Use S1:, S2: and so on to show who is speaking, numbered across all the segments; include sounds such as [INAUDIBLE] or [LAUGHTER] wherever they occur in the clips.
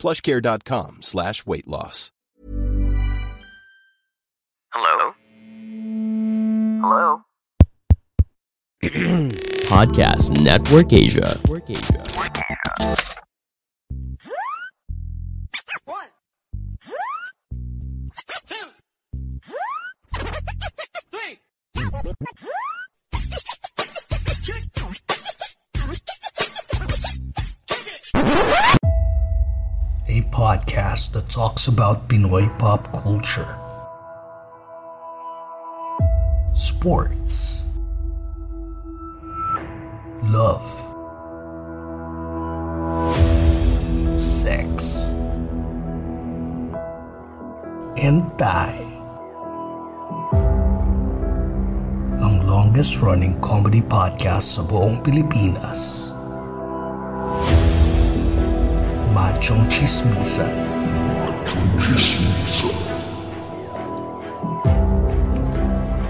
S1: plushcare.com slash weight loss.
S2: Hello? Hello? [CLEARS THROAT]
S3: Podcast Network Asia.
S2: One, two, three.
S4: A podcast that talks about Pinoy pop culture, sports, love, sex, and die. Ang longest running comedy podcast sa buong Pilipinas. Machong Chismisan.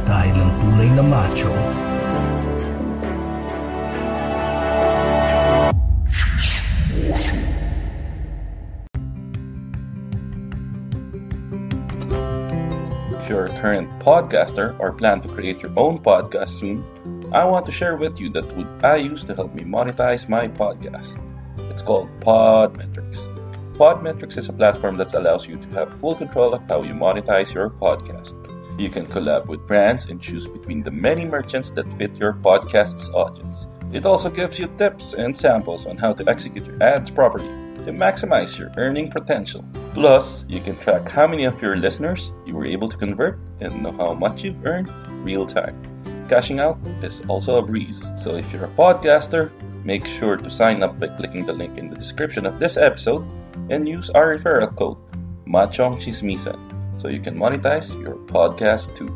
S4: Dahil ang tunay na macho,
S5: If you're a current podcaster or plan to create your own podcast soon, I want to share with you that what I use to help me monetize my podcast. It's called Podmetrics. Podmetrics is a platform that allows you to have full control of how you monetize your podcast. You can collab with brands and choose between the many merchants that fit your podcast's audience. It also gives you tips and samples on how to execute your ads properly to maximize your earning potential. Plus, you can track how many of your listeners you were able to convert and know how much you've earned real time. Cashing out is also a breeze. So if you're a podcaster, make sure to sign up by clicking the link in the description of this episode and use our referral code Machong Chismisan so you can monetize your podcast too.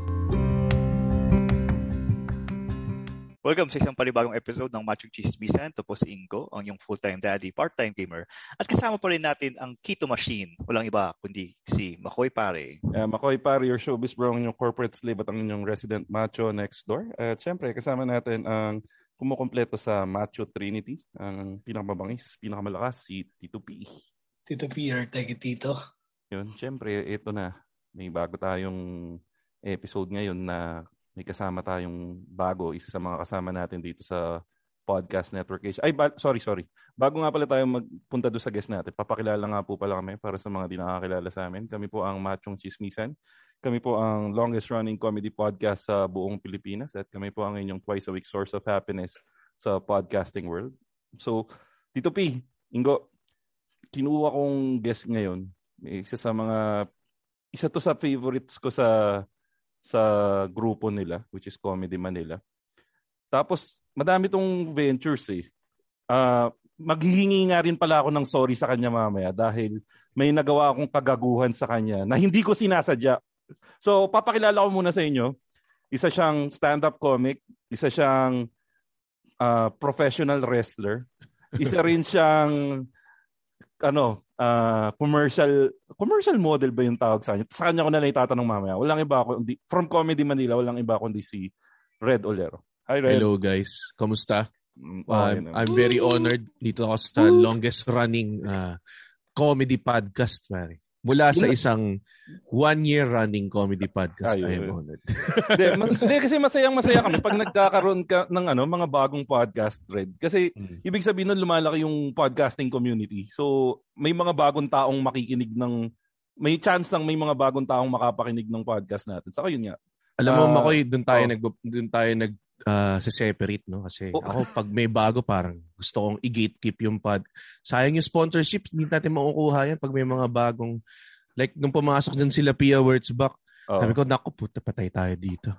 S6: Welcome sa isang panibagong episode ng Machong Chismisan. Ito po si Ingo, ang yung full-time daddy, part-time gamer. At kasama pa rin natin ang Keto Machine. Walang iba kundi si Makoy Pare.
S7: Uh, Makoy Pare, your showbiz bro, ang inyong corporate slave at ang inyong resident macho next door. At syempre, kasama natin ang kumukompleto sa Macho Trinity, ang pinakamabangis, pinakamalakas, si Tito P.
S4: Tito Peter, tagi Tito.
S7: Yun, syempre, ito na. May bago tayong episode ngayon na may kasama tayong bago, isa sa mga kasama natin dito sa Podcast Network Asia. Ay, ba- sorry, sorry. Bago nga pala tayo magpunta doon sa guest natin, papakilala nga po pala kami para sa mga di nakakilala sa amin. Kami po ang Machong Chismisan. Kami po ang longest running comedy podcast sa buong Pilipinas at kami po ang inyong twice a week source of happiness sa podcasting world. So, Tito P, Ingo, kinuha kong guest ngayon. Isa sa mga, isa to sa favorites ko sa sa grupo nila, which is Comedy Manila. Tapos, madami tong ventures eh. Ah, maghihingi nga rin pala ako ng sorry sa kanya mamaya dahil may nagawa akong kagaguhan sa kanya na hindi ko sinasadya. So, papakilala ko muna sa inyo. Isa siyang stand-up comic, isa siyang ah, professional wrestler, isa rin [LAUGHS] siyang ano, ah, commercial commercial model ba yung tawag sa kanya? Sa kanya ko na lang itatanong mamaya. Walang iba ako, hindi, from Comedy Manila, walang iba kundi si Red Olero. Hi, Red.
S8: Hello guys, kamusta? Uh,
S7: okay na.
S8: I'm very honored dito ako sa longest running uh, comedy podcast, pare. Mula sa isang one-year running comedy podcast,
S7: Ayun.
S8: I am honored. [LAUGHS]
S7: Hindi, mas, hindi, kasi masayang masaya kami pag nagkakaroon ka ng ano, mga bagong podcast, Red. Kasi
S8: Mm.
S7: ibig sabihin nun lumalaki yung podcasting community. So, may mga bagong taong makikinig ng may chance ng may mga bagong taong makapakinig ng podcast natin. Saka yun nga.
S8: Alam mo,
S7: Ah,
S8: Makoy, doon tayo
S7: oh.
S8: nag doon tayo nag ah, sa separate, no? Kasi
S7: Oh.
S8: ako, pag may bago, parang gusto kong i-gatekeep yung pod. Sayang yung sponsorship, hindi natin makukuha yan pag may mga bagong, like, nung pumasok dyan sila Pia Wurzbach,
S7: Oh.
S8: sabi ko, naku, puta, patay tayo dito.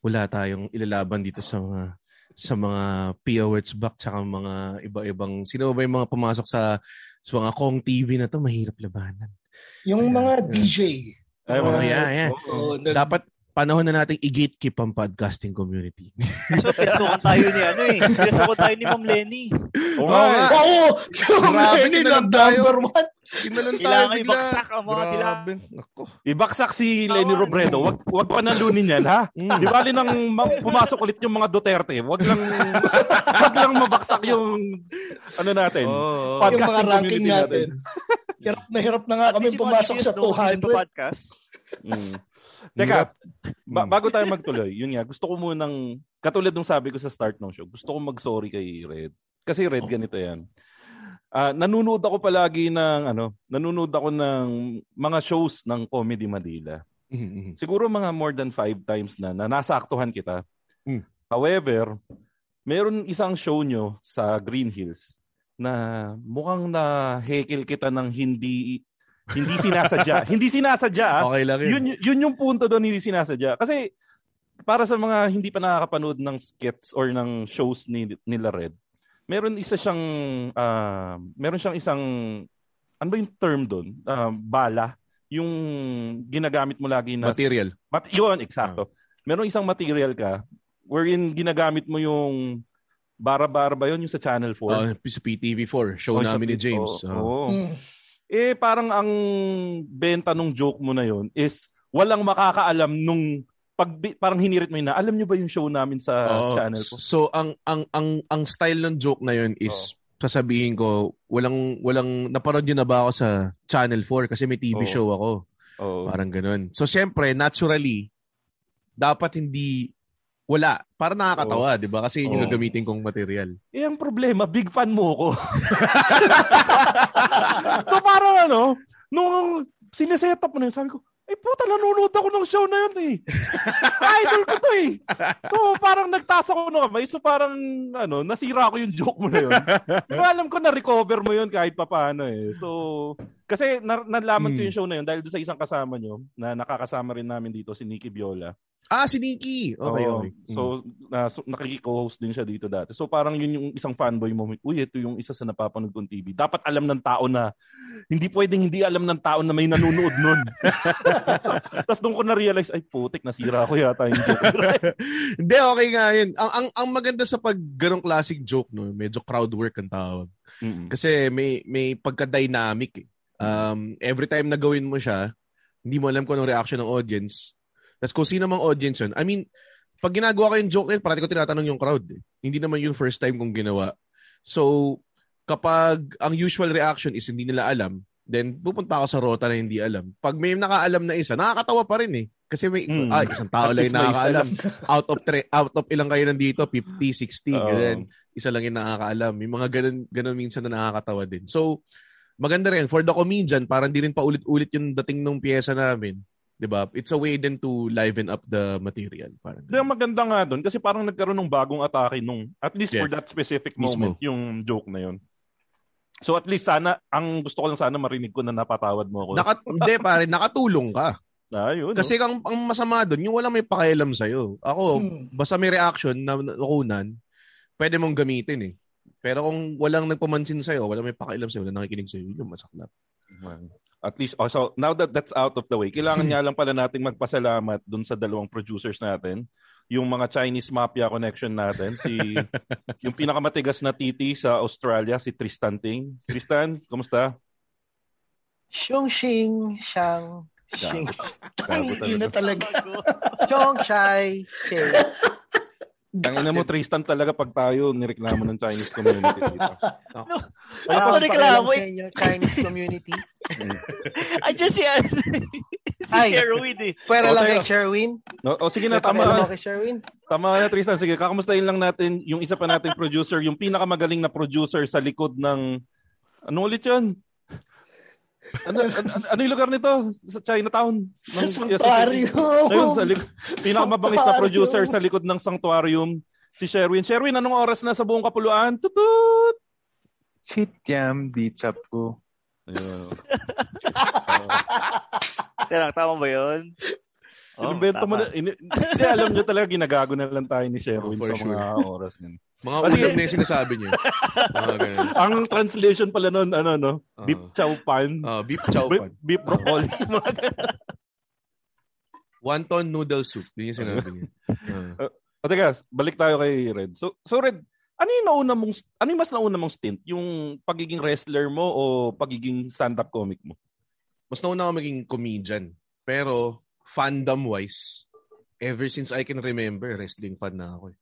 S8: Wala tayong ilalaban dito sa mga sa mga Pia Wurzbach tsaka mga iba-ibang, sino ba yung mga pumasok sa, sa mga Kong TV na to, mahirap labanan.
S9: Yung mga DJ.
S8: Ay, mga
S9: Ah,
S8: yan, yan.
S9: oo, nag-
S8: Dapat panahon na nating i-gatekeep ang podcasting community.
S6: So, [LAUGHS] pinasukan tayo ni ano eh. Pinasukan tayo ni Ma'am Lenny.
S7: Oo
S8: Oo
S7: nga.
S9: Oo!
S8: Grabe,
S9: Lenny
S8: kinalam
S9: lang
S8: tayo.
S9: number one.
S8: Kinalan tayo
S6: Kailangan
S8: bigla.
S6: ibaksak ang mga dila.
S8: Nako.
S7: Ibaksak si Lenny Robredo. Wag wag pa nalunin yan, ha?
S8: Mm.
S7: Di bali nang ma- pumasok ulit yung mga Duterte. Wag lang [LAUGHS] wag lang mabaksak yung ano natin.
S9: Yung
S7: Podcasting
S9: mga ranking
S7: community natin.
S9: natin. hirap na hirap na nga kami
S6: yung
S9: pumasok sa
S6: don't listen to
S9: 200.
S6: podcast.
S7: Mm. Teka, ba-
S8: Mm.
S7: bago tayo magtuloy, yun nga, gusto ko munang, katulad ng sabi ko sa start ng show, gusto ko mag-sorry kay Red. Kasi Red, ganito yan. Ah, nanunood ako palagi ng, ano, nanunood ako ng mga shows ng Comedy Manila.
S8: Mhm.
S7: Siguro mga more than five times na, na nasaktuhan kita.
S8: Mm.
S7: However, meron isang show nyo sa Green Hills na mukhang na hekel kita ng hindi hindi sinasadya. hindi sinasadya. ah.
S8: Okay lang yun.
S7: Yun, yun yung punto doon hindi sinasadya. Kasi para sa mga hindi pa nakakapanood ng skits or ng shows ni nila Red, meron isa siyang ah, meron siyang isang ano ba yung term doon? Ah, bala yung ginagamit mo lagi na
S8: Material.
S7: mat- yun eksakto. Meron isang material ka wherein ginagamit mo yung bara-bara ba yun yung sa Channel 4?
S8: Oh, sa PTV4, show
S7: Oh, sa
S8: namin ni James.
S7: oo,
S8: Oh.
S7: oo.
S9: Mm.
S7: Eh parang ang benta nung joke mo na yon is walang makakaalam nung pag parang hinirit mo yun na alam niyo ba yung show namin sa
S8: Oo.
S7: channel ko?
S8: So ang ang ang ang style ng joke na yun is sasabihin ko walang walang naparod yun na ba ako sa Channel 4 kasi may TV
S7: Oo.
S8: show ako.
S7: Oo.
S8: Parang ganun. So siyempre naturally dapat hindi wala. Para nakakatawa, 'di ba? Kasi yun yung gagamitin kong material.
S7: Eh ang problema, big fan mo ko. [LAUGHS] so parang ano, nung sineset up mo na yun, sabi ko, eh puta, nanonood ako ng show na yun eh. [LAUGHS] Idol ko to eh. So parang nagtaas ako ng kamay. So parang ano, nasira ko yung joke mo na yun. Pero alam ko na-recover mo yun kahit papaano eh. So, kasi na- nalaman ko
S8: Hmm.
S7: yung show na yun dahil doon sa isang kasama nyo na nakakasama rin namin dito, si Nikki Viola.
S8: Ah, si Nikki. Okay,
S7: Oo.
S8: okay.
S7: So, na, so nakiki-co-host din siya dito dati. So, parang yun yung isang fanboy moment. Uy, ito yung isa sa napapanood kong TV. Dapat alam ng tao na, hindi pwedeng hindi alam ng tao na may nanonood nun. [LAUGHS] [LAUGHS] so, Tapos doon ko na-realize, ay putik, nasira ko yata yung joke. [LAUGHS]
S8: Hindi, okay nga yun. Ang, ang, ang maganda sa pag ganong classic joke, no, medyo crowd work ang tawag.
S7: Mm-mm.
S8: Kasi may may pagka-dynamic eh. Um, every time na gawin mo siya, hindi mo alam kung anong reaction ng audience. Tapos kung sino mang audience yun. I mean, pag ginagawa ko yung joke na yun, parati ko tinatanong yung crowd. Eh. Hindi naman yung first time kong ginawa. So, kapag ang usual reaction is hindi nila alam, then pupunta ako sa rota na hindi alam. Pag may nakaalam na isa, nakakatawa pa rin eh. Kasi may,
S7: Mm.
S8: ah, isang tao lang yung nakakaalam. [LAUGHS] out of tre- out of ilang kayo nandito, 50, 60,
S7: Oo.
S8: ganyan isa lang yung nakakaalam. May mga ganun, ganun minsan na nakakatawa din. So, maganda rin. For the comedian, parang di rin pa ulit-ulit yung dating ng pyesa namin. 'Di ba? It's a way then to liven up the material. Parang
S7: ang maganda nga doon kasi parang nagkaroon ng bagong atake nung, at least for
S8: Yeah.
S7: that specific
S8: Mismo.
S7: moment, yung joke na yun. So at least sana, ang gusto ko lang sana marinig ko na napatawad mo ako.
S8: Naka, [LAUGHS] hindi pare, nakatulong ka.
S7: ah, yun,
S8: Kasi ang, ang masama doon, yung walang may pakialam sa'yo. Ako,
S9: Hmm.
S8: basta may reaction na nakunan, pwede mong gamitin eh. Pero kung walang nagpamansin sa'yo, walang may pakialam sa'yo, walang nakikinig sa'yo, yun yung masaklap.
S7: Man. At least, oh, so now that that's out of the way, kailangan [CLEARS THROAT] nga lang pala nating magpasalamat dun sa dalawang producers natin. Yung mga Chinese Mafia connection natin. Si, [LAUGHS] yung pinakamatigas na titi sa Australia, si Tristan Ting. Tristan, kumusta?
S10: Xiong Xing Shang Xing
S7: Gago
S9: Hindi na talaga.
S10: Chong Chai Ching.
S7: Tangina mo, Tristan, talaga pag tayo nireklamo ng Chinese community dito.
S10: Wala
S6: Ano
S10: akong
S6: reklamo
S10: pakialam
S6: eh?
S10: sa inyo, Chinese community. [LAUGHS]
S6: Andiyan si, [LAUGHS] si
S10: Ay.
S6: Sherwin eh.
S10: Pwera
S7: O,
S10: lang kay Sherwin.
S7: No, o sige na, tama.
S10: ako kay Sherwin.
S7: Tama na, Tristan. Sige, kakamustahin lang natin yung isa pa nating producer, yung pinakamagaling na producer sa likod ng... Ano ulit yun? Ano, ano, ano yung lugar nito? Sa Chinatown?
S9: Sa
S7: Ng-
S9: Sanctuarium.
S7: Ayun, sa lik- pinakamabangis na producer sa likod ng Sanctuarium, si Sherwin. Sherwin, anong oras na sa buong kapuluan? Tutut!
S11: Shit jam di chap ko.
S7: Ayun. [LAUGHS]
S6: Kaya lang, tama ba yun? Oh,
S7: Inimbento mo na. ini- Hindi, alam nyo talaga, ginagago na lang tayo ni Sherwin
S8: Oh,
S7: sa mga oras. Yun.
S8: Mga
S7: Kasi-
S8: ulam na yung sinasabi niyo. Mga ganun.
S7: Ang translation pala nun, ano, no?
S8: Oo.
S7: Beef chow pan.
S8: Ah, beef chow
S7: beef,
S8: pan.
S7: beef broccoli. [LAUGHS] Mga ganun.
S8: Wonton noodle soup. Yun yung sinabi niya. Ah.
S7: o teka, balik tayo kay Red. So, so Red, ano yung nauna mong, ano yung mas nauna mong stint? Yung pagiging wrestler mo o pagiging stand-up comic mo?
S8: Mas nauna ako maging comedian. Pero, fandom-wise, ever since I can remember, wrestling fan na ako. eh.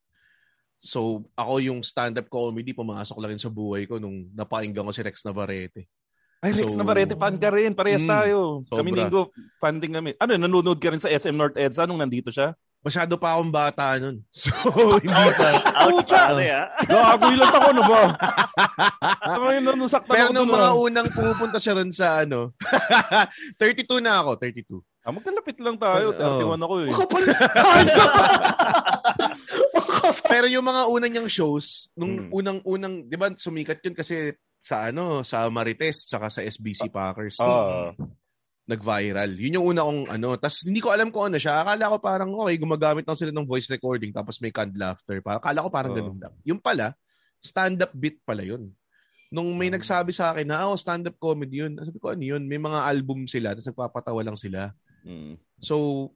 S8: So, ako yung stand-up comedy, pumasok lang yun sa buhay ko nung napakinggan ko si Rex Navarrete.
S7: Ay, Rex
S8: So-
S7: Navarrete, fan ka rin. Parehas
S8: Mm,
S7: tayo. Kami
S8: sobra.
S7: Ningo, fan din kami. Ano, nanonood ka rin sa SM North EDSA nung nandito siya?
S8: Masyado pa akong bata nun. [LAUGHS] So, hindi pa.
S6: Ouch, pare, ah. [LAUGHS]
S7: Gago, ilang taon na ba? [LAUGHS] Ngayon, nung sakta
S8: Pero
S7: ako
S8: nung mga
S7: ah.
S8: unang pumupunta siya ron sa ano, 32 na ako, 32.
S7: Ah, magkalapit lang tayo.
S8: Oo.
S7: 31 ako eh. [LAUGHS]
S8: Pero yung mga unang niyang shows, nung
S7: Hmm.
S8: unang-unang, di ba, sumikat yun kasi sa ano, sa Marites, saka sa SBC Packers.
S7: Ah.
S8: Nag-viral. Yun yung una kong ano. Tapos hindi ko alam kung ano siya. Akala ko parang, okay, gumagamit lang sila ng voice recording tapos may canned laughter. Parang, akala ko parang
S7: Oo.
S8: ganun lang. Yung pala, stand-up bit pala yun. Nung may nagsabi sa akin na, oh, stand-up comedy yun. Sabi ko, ano yun? May mga album sila, tapos nagpapatawa lang sila.
S7: Mm.
S8: So,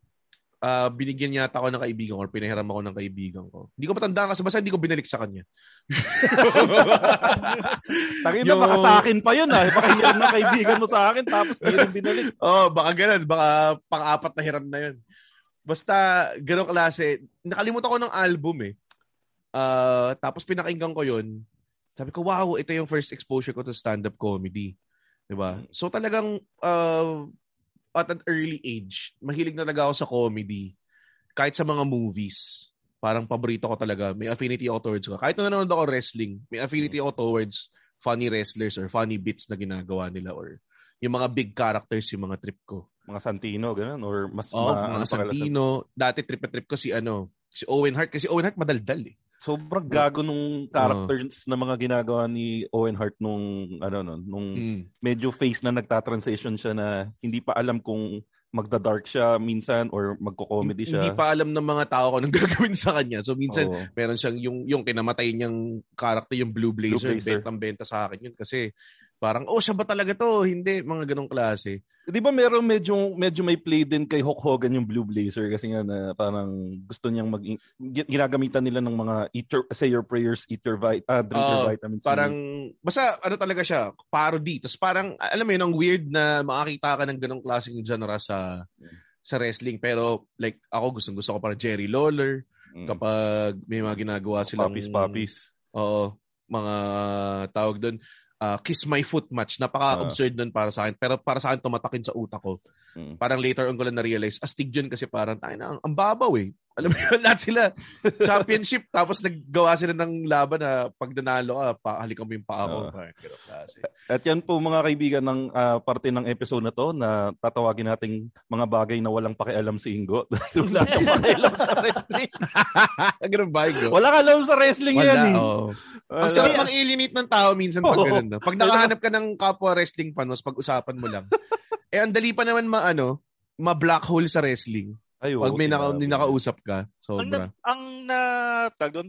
S8: ah binigyan yata ako ng kaibigan ko or pinahiram ako ng kaibigan ko. Hindi ko matandaan kasi basta hindi ko binalik sa kanya. [LAUGHS]
S7: Tangin na,
S8: Yung-
S7: baka sa akin pa yun ah. Baka yan na kaibigan mo sa akin tapos di rin binalik.
S8: oh, baka ganun. Baka pang-apat na hiram na yun. Basta, ganong klase. Nakalimutan ko ng album eh. Ah, tapos pinakinggan ko yun. Sabi ko, wow, ito yung first exposure ko to stand-up comedy. 'Di ba? So talagang uh, at an early age, mahilig na talaga ako sa comedy. Kahit sa mga movies. Parang paborito ko talaga. May affinity ako towards ko. Kahit nanonood ako wrestling, may affinity ako towards funny wrestlers or funny bits na ginagawa nila or yung mga big characters yung mga trip ko.
S7: Mga Santino, ganun? Or mas
S8: Oo,
S7: ma-
S8: mga
S7: ano
S8: Santino. Dati trip na trip ko si ano, si Owen Hart kasi Owen Hart madaldal eh.
S7: Sobrang gago nung characters na mga ginagawa ni Owen Hart nung ano no, nung
S8: Mm.
S7: medyo face na nagta-transition siya na hindi pa alam kung magda-dark siya minsan or magko-comedy siya.
S8: Hindi pa alam ng mga tao kung anong [LAUGHS] gagawin sa kanya. So minsan
S7: Oo.
S8: meron siyang yung yung kinamatay niyang character yung Blue Blazer,
S7: Blue Blazer.
S8: bentang benta sa akin yun kasi parang oh siya ba talaga to? Hindi mga ganong klase.
S7: Di ba meron medyo medyo may play din kay Hulk Hogan yung Blue Blazer kasi nga na parang gusto niyang mag gi- ginagamitan nila ng mga eat your, say your prayers, eat your vit, ah, drink your
S8: Oo,
S7: vitamins.
S8: Parang basta ano talaga siya, parody. Tapos parang alam mo yun, ang weird na makakita ka ng ganong klaseng genre sa sa wrestling pero like ako gustong gusto ko para Jerry Lawler
S7: Mm.
S8: kapag may mga ginagawa silang
S7: Papis, papis.
S8: Oo, mga tawag doon ah, kiss my foot match. Napaka-absurd nun para sa akin. Pero para sa akin, tumatakin sa utak ko.
S7: Mm.
S8: Parang later on ko lang na-realize, astig yun kasi parang, tayo na, ang, ang babaw eh. Alam mo yun, [LAUGHS] lahat sila championship. tapos naggawa sila ng laban na pag nanalo ka, pahalikan mo yung paa ganun klase.
S7: At yan po mga kaibigan ng ah, parte ng episode na to na tatawagin nating mga bagay na walang pakialam si Ingo. [LAUGHS] Wala siyang pakialam sa wrestling. [LAUGHS]
S8: ganun ba, Igo?
S7: Wala ka alam sa wrestling
S8: Wala,
S7: yan eh.
S8: oo.
S7: Wala.
S8: Ang sarap mang alienate ng tao minsan pag
S7: Oo.
S8: ganun. No? Pag nakahanap ka ng kapwa wrestling panos, pag-usapan mo lang. Eh, ang dali pa naman ma-ano, ma-black hole sa wrestling.
S7: Ay,
S8: Pag
S7: oo,
S8: may naka, may nakausap ka.
S6: Ang, na,
S8: Sobra.
S6: ang na, tag doon,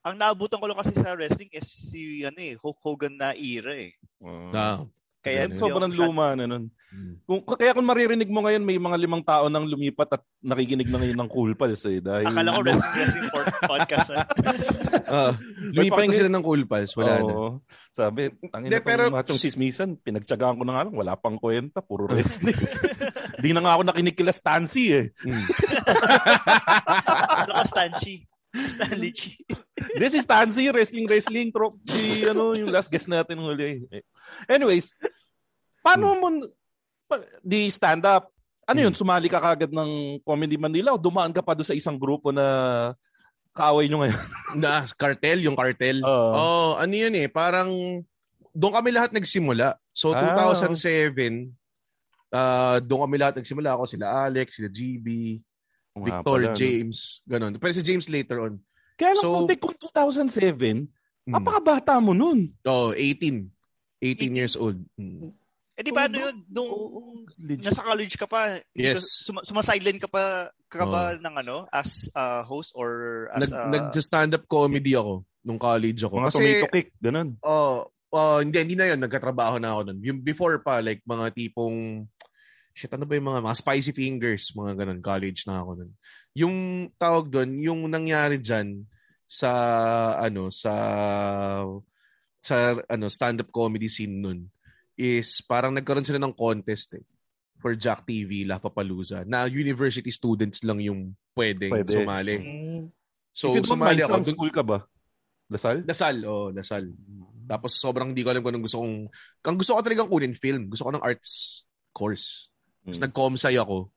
S6: ang naabutan ko lang kasi sa wrestling is si ano eh, Hulk Hogan na era eh.
S7: Oo.
S8: Ah.
S6: Kaya
S8: Ganun.
S7: Sobrang luma na nun.
S8: Mm.
S7: Kung, kaya kung maririnig mo ngayon, may mga limang tao nang lumipat at nakikinig na ngayon ng Cool Pals eh. Dahil,
S6: Akala ko wrestling wrestling pod- podcast na. [LAUGHS]
S8: Ah, lumipat na sila ng cool pals. Wala na.
S7: Oo. Sabi, tangin na
S8: pero-
S7: machong chismisan, pinagtsagaan ko na nga lang, wala pang kwenta, puro wrestling. [LAUGHS] Di na nga ako nakinig kila Stancy eh. [LAUGHS]
S8: Mm.
S6: Stanchi. Stanley Chi.
S7: This is Stancy, wrestling, wrestling, trop, si, ano, yung last guest natin huli. Anyways, paano mo, pa- di stand up, ano yun, sumali ka kagad ng Comedy Manila o dumaan ka pa doon sa isang grupo na kaaway nyo ngayon? [LAUGHS]
S8: Na, cartel, yung cartel.
S7: Oo.
S8: oh, ano yun eh, parang doon kami lahat nagsimula. So,
S7: Ah.
S8: 2007, ah doon kami lahat nagsimula. Ako, sila Alex, sila GB, Victor? James, ganun. Pero si James later on.
S7: Kaya lang,
S8: So-
S7: kung 2007,
S8: Mm.
S7: napakabata mo nun.
S8: Oh, 18. 18 years old. Mm.
S6: Eh di paano yun? Nung
S7: Legit.
S6: nasa college ka pa,
S8: Yes.
S6: ka, suma, sumasideline ka pa ka ba ng ano, as a host or as
S8: Nag,
S6: a...
S8: Nag-stand-up comedy ako nung college ako.
S7: Mga
S8: Kasi,
S7: tomato cake, ganun.
S8: Oh, oh, hindi, hindi na yun. Nagkatrabaho na ako nun. Yung before pa, like, mga tipong, shit, ano ba yung mga, mga spicy fingers, mga ganun, college na ako nun. Yung tawag doon, yung nangyari dyan sa, ano, sa, sa, ano, stand-up comedy scene nun, is parang nagkaroon sila ng contest eh for Jack TV, La Papaluza, na university students lang yung pwede,
S7: Pwede.
S8: sumali.
S9: Mm.
S8: So,
S7: If
S8: sumali ako. Dun-
S7: school ka ba? Lasal?
S8: Dasal, oh, dasal. Tapos sobrang hindi ko alam kung anong gusto kong... Ang gusto ko talagang kunin, film. Gusto ko ng arts course. Tapos
S7: Hmm.
S8: nag-comsci ako.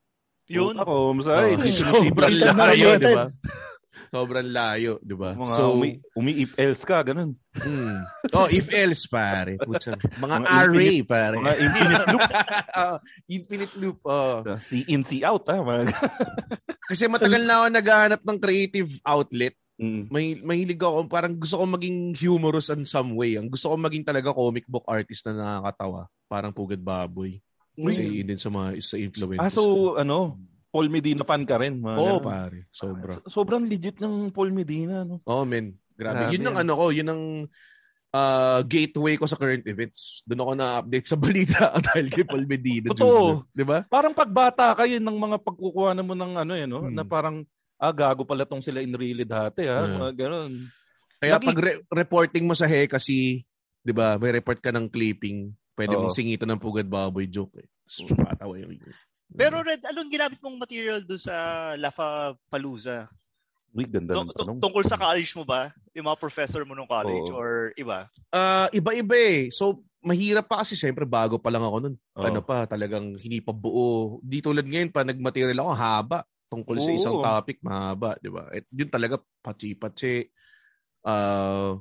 S6: Yun.
S7: Ako, masay.
S8: Oh,
S7: Sinisipag
S8: sobrang layo, di ba? Sobrang layo, di ba?
S7: Mga
S8: So,
S7: umi, umi-if else ka, ganun.
S8: mm. [LAUGHS] oh, if else, pare. Putsa. Mga,
S7: Mga
S8: array, pare.
S7: Mga infinite loop.
S8: Ah, [LAUGHS] infinite loop. Oh.
S7: See in, see out, ha? Mga... [LAUGHS]
S8: Kasi matagal na ako naghahanap ng creative outlet.
S7: Mm.
S8: May mahilig ako, parang gusto ko maging humorous in some way. Ang gusto ko maging talaga comic book artist na nakakatawa. Parang Pugad Baboy. Kasi yun din sa mga sa influences.
S7: Ah, so, ano, Paul Medina fan ka rin? mga
S8: Oo,
S7: ganun.
S8: pare. Sobra.
S7: So- sobrang legit ng Paul Medina, no?
S8: Oh, men. Grabe.
S7: Grabe
S8: Yun ang ano ko, yun ang ah, gateway ko sa current events. Doon ako na-update sa [LAUGHS] balita dahil kay Paul Medina
S7: Totoo.
S8: Di ba?
S7: Parang pagbata ka yun ng mga pagkukuha mo ng ano, eh, no?
S8: Hmm.
S7: Na parang, ah, gago pala tong sila in really dati, ha?
S8: Yeah.
S7: Mga ganun.
S8: Kaya
S7: Lagi-
S8: pag re- reporting mo sa he kasi, di ba, may report ka ng clipping, pwede
S7: Oo.
S8: mong singitan ng Pugad Baboy joke eh. So, patawa yung
S6: Pero Red, anong ginamit mong material doon sa Lafa Palooza?
S7: Uy, ganda ng tanong.
S6: tungkol sa college mo ba? Yung mga professor mo nung college
S7: Oo.
S6: or iba?
S8: Ah, iba-iba eh. So, mahirap pa kasi siyempre bago pa lang ako nun.
S7: Oo.
S8: Ano pa, talagang hindi pa buo. Di tulad ngayon pa nagmaterial ako, haba. Tungkol sa
S7: Oo.
S8: isang topic, mahaba, di ba? At yun talaga, pachi-pachi. Ah,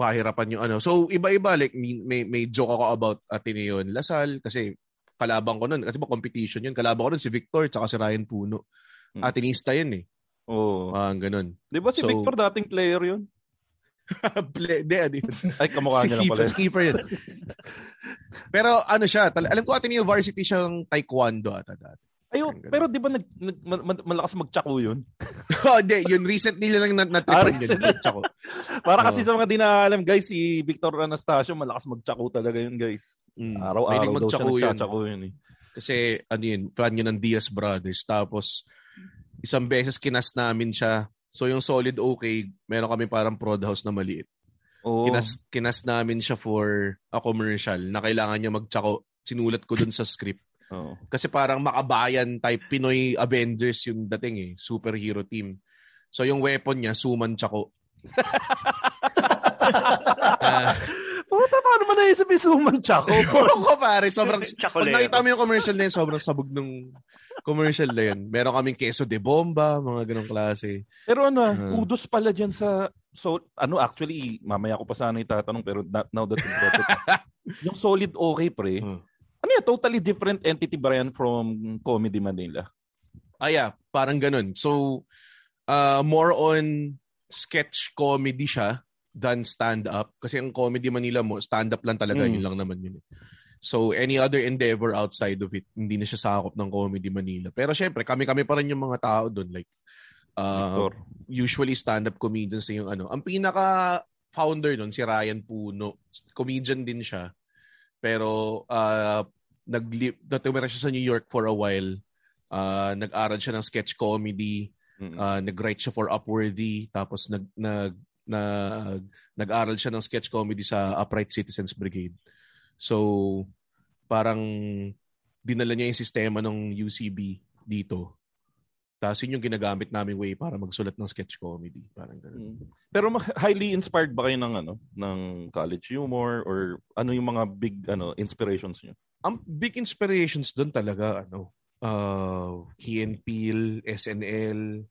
S8: pahirapan yung ano. So, iba-iba. Like, may, may, may joke ako about Ateneo Lasal kasi kalabang ko nun. Kasi ba competition yun. Kalabang ko nun si Victor tsaka si Ryan Puno.
S7: Hmm.
S8: Atenista yun eh.
S7: Oo.
S8: Ah, ganun.
S7: Di ba si
S8: So-
S7: Victor dating player yun? [LAUGHS]
S8: Play, de, ano yun? [LAUGHS]
S7: Ay, kamukha
S8: si
S7: niya lang pala.
S8: si keeper yun. [LAUGHS] Pero ano siya, tal- alam ko Ateneo varsity siyang taekwondo ata dati.
S7: Ayo, pero di ba nag, nag, ma- ma- malakas magtsako yun? [LAUGHS]
S8: oh, hindi. Yun, recently lang na
S7: Ah,
S8: natripan
S7: recently.
S8: yun. Tsako. [LAUGHS]
S7: Para kasi sa mga di guys, si Victor Anastasio, malakas magtsako talaga yun, guys.
S8: Mm.
S7: Araw-araw daw siya
S8: magtsako yun.
S7: nagtsako yun. eh.
S8: Kasi, ano yun, fan yun ng Diaz Brothers. Tapos, isang beses kinas namin siya. So, yung solid okay, meron kami parang prod house na maliit.
S7: Oo.
S8: Kinas, kinas namin siya for a commercial na kailangan niya magtsako. Sinulat ko dun sa script.
S7: Oo.
S8: Kasi parang makabayan type Pinoy Avengers yung dating eh. Superhero team. So yung weapon niya, suman tsako. Ah, [LAUGHS]
S7: Puta, paano mo naisip yung suman tsako? [LAUGHS]
S8: Ewan ko pare, sobrang... [LAUGHS] Pag nakita mo yung commercial na yun, sobrang sabog nung commercial na yun. Meron kaming queso de bomba, mga ganong klase.
S7: Pero ano, Ah. kudos pala dyan sa... So, ano, actually, mamaya ko pa sana itatanong, pero now that you brought it, yung solid okay, pre,
S8: Hmm.
S7: Yan, totally different entity ba yan from Comedy Manila?
S8: Ah yeah, parang ganun. So, uh, more on sketch comedy siya than stand-up. Kasi ang Comedy Manila mo, stand-up lang talaga,
S7: Mm.
S8: yun lang naman yun. eh. So, any other endeavor outside of it, hindi na siya sakop ng Comedy Manila. Pero syempre, kami-kami pa rin yung mga tao doon. Like, uh,
S7: Victor.
S8: usually stand-up comedians yung ano. Ang pinaka-founder nun, si Ryan Puno. Comedian din siya. Pero, uh, nag natumira siya sa New York for a while. Uh, nag-aral siya ng sketch comedy.
S7: Mm.
S8: Uh, nag-write siya for Upworthy. Tapos nag, nag, nag, nag-aral siya ng sketch comedy sa Upright Citizens Brigade. So, parang dinala niya yung sistema ng UCB dito. Tapos yun yung ginagamit namin way para magsulat ng sketch comedy. Parang ganun.
S7: Mm. Pero ma- highly inspired ba kayo ng ano, ng college humor or ano yung mga big ano inspirations niyo?
S8: Ang big inspirations doon talaga, ano, uh, Key and Peele, SNL,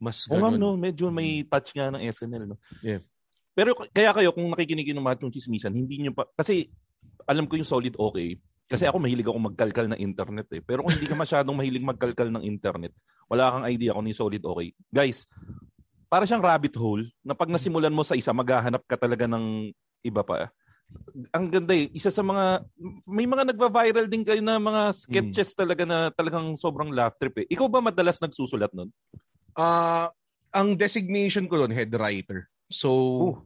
S8: mas
S7: Oo
S8: ganun.
S7: no, medyo may touch nga ng SNL, no?
S8: Yeah.
S7: Pero kaya kayo, kung nakikinig ng Machong Chismisan, hindi nyo pa, kasi alam ko yung solid okay. Kasi ako mahilig ako magkalkal ng internet eh. Pero kung hindi ka masyadong mahilig magkalkal ng internet, wala kang idea kung yung solid okay. Guys, para siyang rabbit hole na pag nasimulan mo sa isa, maghahanap ka talaga ng iba pa. Ang ganda eh. Isa sa mga, may mga nagva-viral din kayo na mga sketches talaga na talagang sobrang laugh trip eh. Ikaw ba madalas nagsusulat nun?
S8: Ah, ang designation ko doon, head writer. So,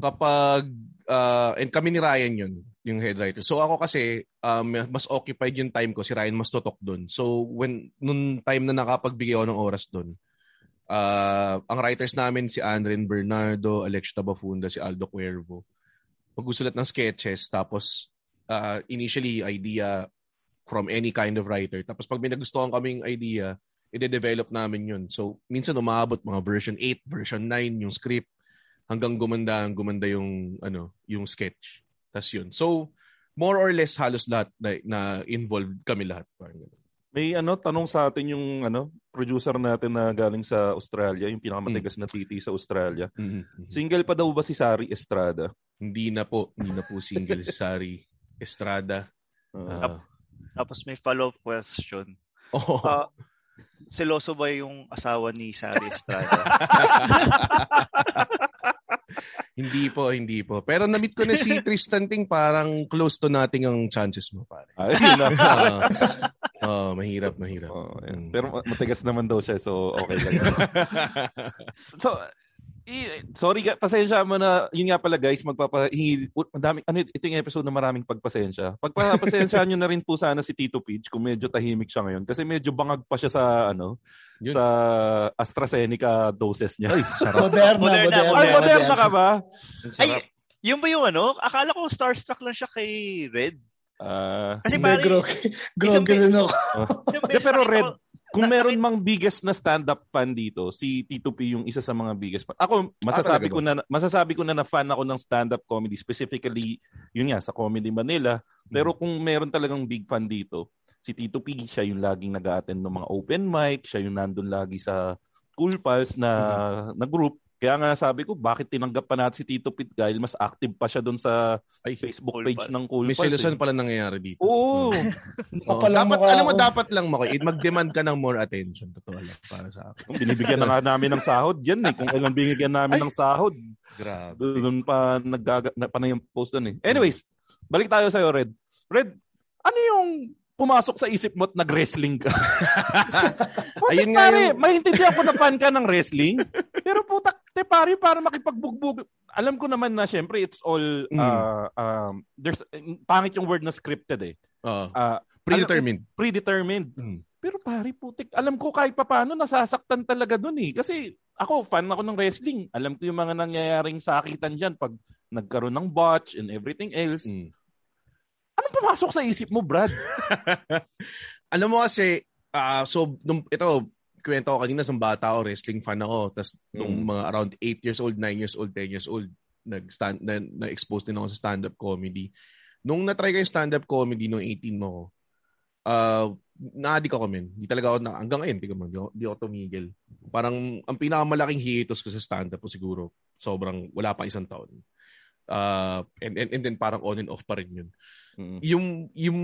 S8: kapag, ah, and kami ni Ryan yun, yung head writer. So ako kasi, um, mas occupied yung time ko, si Ryan mas tutok doon. So, when, nung time na nakapagbigay ako ng oras doon, ah, ang writers namin si Andren Bernardo, Alex Tabafunda, si Aldo Cuervo. Pag-usulat ng sketches, tapos ah, initially idea from any kind of writer. Tapos pag may nagustuhan kaming idea, i-develop namin yun. So, minsan umabot mga version 8, version 9 yung script hanggang gumanda, gumanda yung ano, yung sketch. Tas yun. So, more or less halos lahat na, na involved kami lahat. Parang ganun.
S7: May ano, tanong sa atin yung ano, producer natin na galing sa Australia, yung pinakamatigas na titi sa Australia. Single pa daw ba si Sari Estrada?
S8: Hindi na po. Hindi na po single si Sari Estrada. Ah,
S6: Tapos may follow-up question.
S8: Oo.
S6: Ah, seloso ba yung asawa ni Sari Estrada? [LAUGHS]
S8: hindi po, hindi po. Pero na-meet ko na si Tristan Ting, parang close to nating ang chances mo, pare.
S7: Ay, yun na. [LAUGHS]
S8: Oo, mahirap, mahirap.
S7: Ayan. Pero ma- matigas naman daw siya, so okay lang. [LAUGHS] so, sorry, pasensya mo na, yun nga pala guys, magpapahingi, madami, ano, ito yung episode na maraming pagpasensya. Pagpapasensya [LAUGHS] nyo na rin po sana si Tito Peach kung medyo tahimik siya ngayon kasi medyo bangag pa siya sa, ano,
S8: Yun.
S7: sa AstraZeneca doses niya.
S8: Ay, [LAUGHS] sarap.
S9: Moderna,
S6: Moderna,
S9: Moderna.
S7: Ay, moderna ka ba?
S6: Ay, yun ba yung ano? Akala ko starstruck lang siya kay Red.
S7: Ah,
S6: Kasi parang-
S9: grog. Grog rin ako.
S7: De, pero Red, kung meron mang biggest na stand-up fan dito, si Tito P yung isa sa mga biggest fan. Ako, masasabi
S8: talaga
S7: ko na masasabi ko na na fan ako ng stand-up comedy, specifically, yun nga, sa Comedy Manila. Pero kung meron talagang big fan dito, si Tito P, siya yung laging nag attend ng mga open mic, siya yung nandun lagi sa Cool Pals na, na group. Kaya nga sabi ko, bakit tinanggap pa natin si Tito Pit dahil mas active pa siya doon sa Facebook
S6: Cool
S7: page
S6: Pals.
S7: ng Cool
S8: May
S7: Pals.
S8: selusan
S7: eh.
S8: pala nangyayari dito.
S7: Oo. [LAUGHS]
S8: Oo,
S9: Kapalang
S8: dapat, alam mo, dapat lang, Makoy, mag-demand ka ng more attention. Totoo lang, para sa akin.
S7: Kung binibigyan na nga namin ng sahod yan eh. Kung kailan binigyan namin ng sahod.
S8: Grabe.
S7: Doon pa naggaga na pa na yung post doon eh. Anyways, balik tayo sa Red. Red, ano yung pumasok sa isip mo at nag-wrestling ka? [LAUGHS] Putik,
S8: Ayun nga
S7: pare,
S8: yung-
S7: maintindihan ko na fan ka ng wrestling. Pero putak, te pare, para makipagbugbog. Alam ko naman na syempre it's all
S8: Mm.
S7: uh, um, there's pangit yung word na scripted eh.
S8: Oo.
S7: Uh,
S8: Predetermined.
S7: alam- predetermined.
S8: Mm.
S7: Pero pare, putik, alam ko kahit papaano nasasaktan talaga dun eh. Kasi ako, fan ako ng wrestling. Alam ko yung mga nangyayaring sakitan dyan pag nagkaroon ng botch and everything else.
S8: Mm.
S7: Anong pumasok sa isip mo, Brad? [LAUGHS]
S8: Alam mo kasi, ah so, nung, ito, kwento ko kanina sa bata ako, wrestling fan ako. Tapos, nung
S7: Mm.
S8: mga around 8 years old, 9 years old, 10 years old, nag-stand, na, na-expose din ako sa stand-up comedy. Nung na-try ko yung stand-up comedy nung 18 mo ah na-addict ako, men. Di talaga ako, na, hanggang ngayon, di, ako, di ako tumigil. Parang, ang pinakamalaking hiatus ko sa stand-up ko siguro, sobrang, wala pa isang taon. Uh, and, and, and then parang on and off pa rin yun.
S7: Mm.
S8: Yung, yung,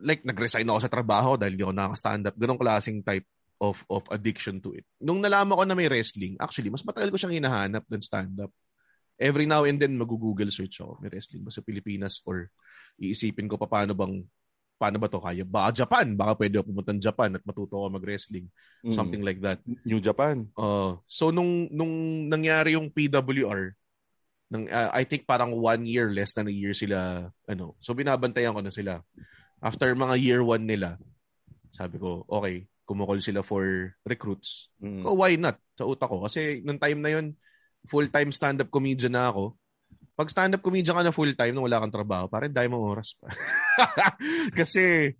S8: like, nag-resign ako sa trabaho dahil di ako nakaka-stand up. Ganong klaseng type of of addiction to it. Nung nalaman ko na may wrestling, actually, mas matagal ko siyang hinahanap than stand-up. Every now and then, mag-google search ako, may wrestling ba sa Pilipinas or iisipin ko pa paano bang paano ba to kaya? Baka Japan, baka pwede ako pumunta ng Japan at matuto ako mag-wrestling.
S7: Mm.
S8: Something like that.
S7: New Japan.
S8: Uh, so nung nung nangyari yung PWR, nang uh, I think parang one year less than a year sila ano. So binabantayan ko na sila. After mga year one nila, sabi ko, okay, kumukol sila for recruits.
S7: Mm.
S8: Oh, why not? Sa utak ko kasi nung time na yun, full-time stand-up comedian na ako. Pag stand-up comedian ka na full-time nung wala kang trabaho, parang dahil mo oras pa. [LAUGHS] kasi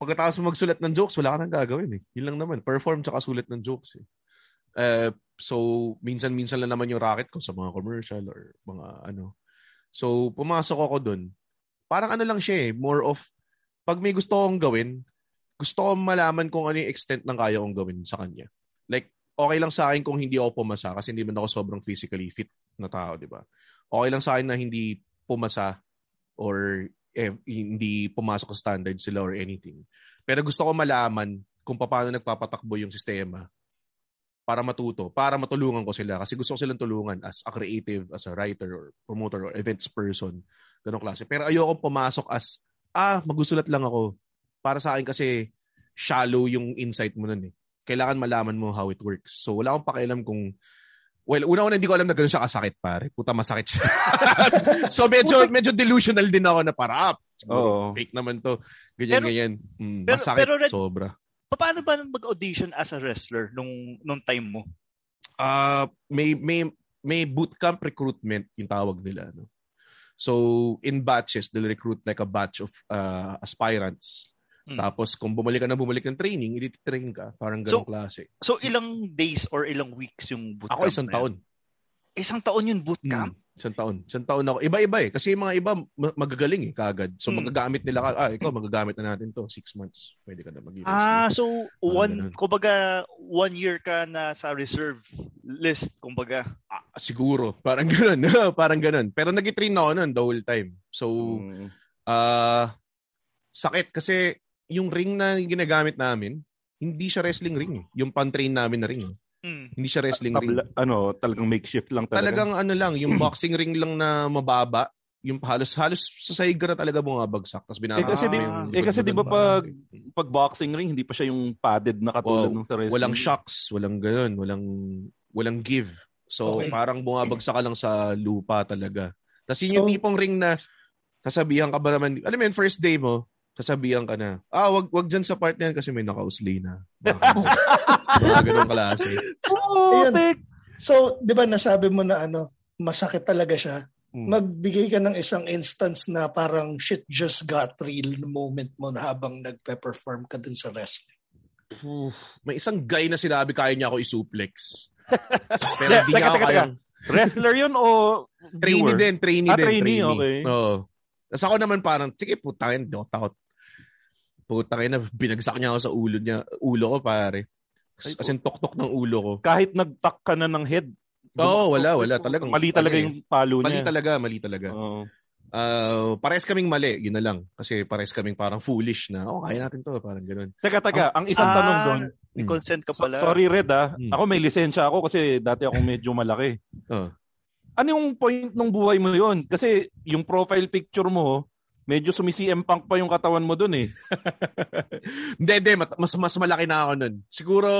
S8: pagkatapos mo magsulat ng jokes, wala ka nang gagawin eh. Yun lang naman. Perform tsaka sulat ng jokes eh. Uh, so, minsan-minsan lang naman yung racket ko sa mga commercial or mga ano. So, pumasok ako dun. Parang ano lang siya eh. More of, pag may gusto kong gawin, gusto kong malaman kung ano yung extent ng kaya kong gawin sa kanya. Like, okay lang sa akin kung hindi ako pumasa kasi hindi man ako sobrang physically fit na tao, di ba? Okay lang sa akin na hindi pumasa or eh, hindi pumasok sa standard sila or anything. Pero gusto ko malaman kung paano nagpapatakbo yung sistema para matuto, para matulungan ko sila. Kasi gusto ko silang tulungan as a creative, as a writer or promoter or events person. Ganong klase. Pero ayoko pumasok as, ah, magusulat lang ako. Para sa akin kasi shallow yung insight mo nun eh. Kailangan malaman mo how it works. So wala akong pakialam kung Well, una-una hindi ko alam na gano'n siya kasakit, pare. Puta, masakit siya. [LAUGHS] so medyo medyo delusional din ako na para, ah, siguro
S7: Oo.
S8: fake naman to. Ganyan,
S6: Pero-
S8: ganyan. Mm,
S6: pero-
S8: masakit,
S6: pero
S8: sobra.
S6: Paano ba mag-audition as a wrestler nung nung time mo?
S8: Ah, may may may bootcamp recruitment yung tawag nila no. So in batches they'll recruit like a batch of uh, aspirants.
S6: Hmm.
S8: Tapos kung bumalik ka na bumalik ng training, i-train ka. Parang ganong
S6: So,
S8: klase.
S6: So ilang days or ilang weeks yung bootcamp?
S8: Ako isang taon.
S6: Isang taon yung bootcamp?
S8: Mm, isang taon. Isang taon ako. Iba-iba eh. Kasi yung mga iba ma- magagaling eh kagad. So
S6: Hmm.
S8: magagamit nila ka, ah, ikaw magagamit na natin to. Six months. Pwede ka na mag
S6: Ah, so
S8: ganun.
S6: one, kumbaga one year ka na sa reserve list, kumbaga.
S8: Siguro. Parang [LAUGHS] ganun. [LAUGHS] Parang ganun. Pero nag-train ako nun the whole time. So,
S7: Mm.
S8: ah sakit kasi yung ring na ginagamit namin, hindi siya wrestling ring eh. Yung pan-train namin na ring. eh.
S6: Hmm.
S8: Hindi siya wrestling ring.
S7: Tabla- ano, talagang makeshift lang talaga.
S8: Talagang ano lang, yung [CLEARS THROAT] boxing ring lang na mababa, yung halos halos sa sahig ka na talaga bumabagsak tapos
S7: eh
S8: binabagsak
S7: kasi di,
S8: yung
S7: eh kasi di ba pag pag boxing ring hindi pa siya yung padded na katulad
S8: Wow.
S7: ng sa wrestling.
S8: walang shocks, walang ganoon, walang walang give. So
S9: Okay.
S8: parang bumabagsak ka lang sa lupa talaga. Tapos yun yung
S9: So-
S8: tipong ring na sasabihan ka ba naman, alam mo yun, first day mo, sasabihan ka na, ah, wag, wag dyan sa part na yan kasi may naka-uslay na. Mga ganun [LAUGHS] klase.
S9: Ayun. So, di ba nasabi mo na ano, masakit talaga siya.
S8: Hmm.
S9: Magbigay ka ng isang instance na parang shit just got real na moment mo na habang nagpe-perform ka dun sa wrestling.
S8: May isang guy na sinabi kaya niya ako isuplex. [LAUGHS] Pero hindi niya ako kayang...
S7: Wrestler yun o
S8: Trainee
S7: viewer?
S8: din, trainee
S7: Ah,
S8: din.
S7: trainee, okay.
S8: Oo. Tapos ako naman parang, sige, putangin, di ako takot. Putangin na, binagsak niya ako sa ulo niya, ulo ko pare. Kasi tok-tok ng ulo ko.
S7: Kahit nag-tuck ka na ng head.
S8: Oo, wala, wala. Talagang,
S7: Mali talaga
S8: ano
S7: yung palo niya.
S8: Mali talaga, mali talaga.
S7: Oo.
S8: Ah, pares kaming mali, yun na lang. Kasi pares kaming parang foolish na, oh, kaya natin to, parang ganun.
S7: Teka, teka. Ang isang
S6: Ah,
S7: tanong doon.
S6: May consent ka
S7: So-
S6: pala.
S7: sorry, Red, ah.
S8: Hmm.
S7: Ako may lisensya ako kasi dati ako medyo malaki.
S8: Oh.
S7: Ano yung point ng buhay mo yun? Kasi yung profile picture mo, medyo sumi-CM Punk pa yung katawan mo doon eh. [LAUGHS]
S8: Hindi, hindi, mat- mas, mas malaki na ako nun. Siguro,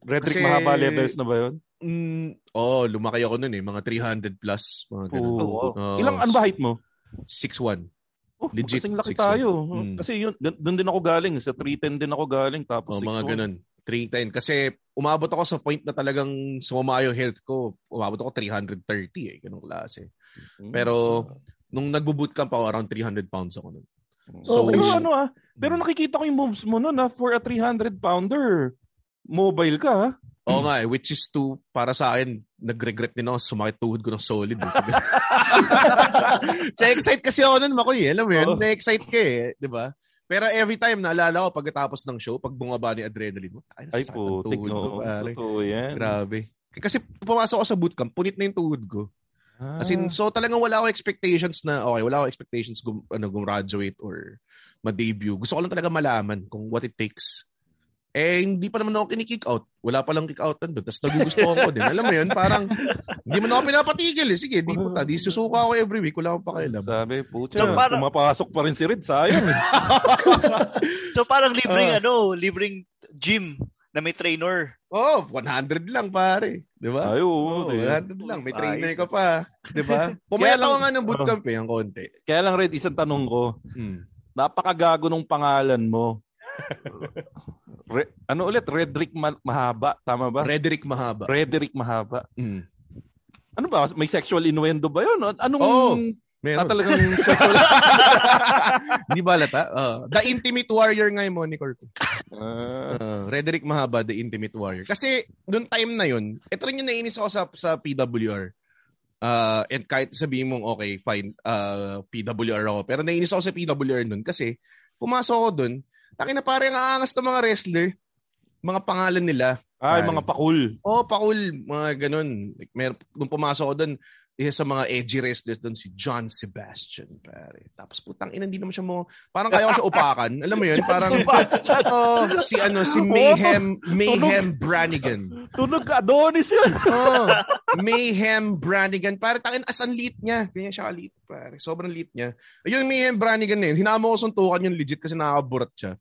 S7: Redrick
S8: Kasi-
S7: mahaba levels na ba yun?
S8: mm, oh, lumaki ako nun eh, mga 300 plus, mga ganun.
S7: Oo.
S8: Oo.
S7: Ilang ano ba height mo?
S8: 6'1".
S7: Oh,
S8: Legit,
S7: kasing laki
S8: 6'1".
S7: tayo.
S8: Mm.
S7: Kasi yun, doon din ako galing. Sa 310 din ako galing. Tapos
S8: Oh, mga
S7: 6'1".
S8: ganun. 310. Kasi umabot ako sa point na talagang sumama yung health ko. Umabot ako 330 eh. Ganong klase.
S7: Mm.
S8: Pero nung nagbo-bootcamp ako, around 300 pounds ako nun.
S7: So,
S8: So,
S7: pero ano ah, pero nakikita ko yung moves mo noon ah, for a 300 pounder. Mobile ka ah.
S8: Oo nga eh, which is to, para sa akin, nag-regret din ako, sumakit tuhod ko ng solid. Eh. [LAUGHS] Sa excite kasi ako nun, Makoy. eh. Alam mo yun,
S7: Oo.
S8: na-excite ka eh. Di ba? Pero every time, naalala ko pagkatapos ng show, pag bumaba ni adrenaline mo, ay,
S7: Ay po,
S8: tuhod ko,
S7: no.
S8: pare.
S7: Totoo yan.
S8: Grabe. Kasi pumasok ako sa bootcamp, punit na yung tuhod ko.
S7: Ah.
S8: As in, so talagang wala ako expectations na, okay, wala ako expectations gum, ano, gumraduate or ma-debut. Gusto ko lang talaga malaman kung what it takes. Eh, hindi pa naman ako kinikick out. Wala pa lang kick out doon. Tapos nagugustuhan ko din. Alam mo yun, parang hindi mo na ako pinapatigil eh. Sige, di puta. Di susuka ako every week. Wala akong pakialam.
S7: Sabi, pucha,
S6: So, para-
S7: pumapasok pa rin si Red, sayang eh. [LAUGHS]
S6: So parang libreng
S8: Ah.
S6: ano, libreng gym na may trainer.
S8: Oh, 100 lang pare. Di ba?
S7: Ay, oo.
S8: Oh,
S7: eh.
S8: 100 lang. May
S6: Ay.
S8: trainer ka pa. Di ba? [LAUGHS]
S7: Kaya
S8: Pumayat
S7: lang-
S8: ako nga ng bootcamp eh, ang konti.
S7: Kaya lang, Red, isang tanong ko.
S8: Hmm.
S7: Napakagago nung pangalan mo. [LAUGHS] Re- ano ulit? Redrick Ma- Mahaba. Tama ba?
S8: Frederick Mahaba.
S7: Redrick Mahaba.
S8: Hmm.
S7: Ano ba? May sexual innuendo ba yun? Anong...
S8: Oo.
S7: Ah,
S8: Meron.
S7: talagang [LAUGHS] sexual...
S8: Hindi ba lata? Oh. The Intimate Warrior nga yung moniker ko.
S7: Ah,
S8: Uh, Rederick Mahaba, The Intimate Warrior. Kasi, noong time na yun, ito rin yung nainis ako sa, sa PWR. Uh, and kahit sabihin mong, okay, fine, uh, PWR ako. Pero nainis ako sa PWR nun kasi, pumasok ako dun, taki na parang ang aangas ng mga wrestler, mga pangalan nila.
S7: ay,
S8: Pare.
S7: mga pakul.
S8: Oh, pakul, mga ganun. Like, mer- nung pumasok ako dun, isa sa mga edgy wrestlers doon si John Sebastian, pare. Tapos putang ina, hindi naman siya mo, parang kaya ko siya upakan. Alam mo yun, parang, [LAUGHS] [LAUGHS] oh, si ano, si Mayhem, Mayhem Brannigan.
S7: Tunog ka, Adonis yun. [LAUGHS]
S8: oh, Mayhem Brannigan. Pare, tangin, as ang lit niya. Ganyan siya kalit, pare. Sobrang lit niya. Yung Mayhem Brannigan na yun, hinama ko suntukan yung legit kasi nakakaburat siya.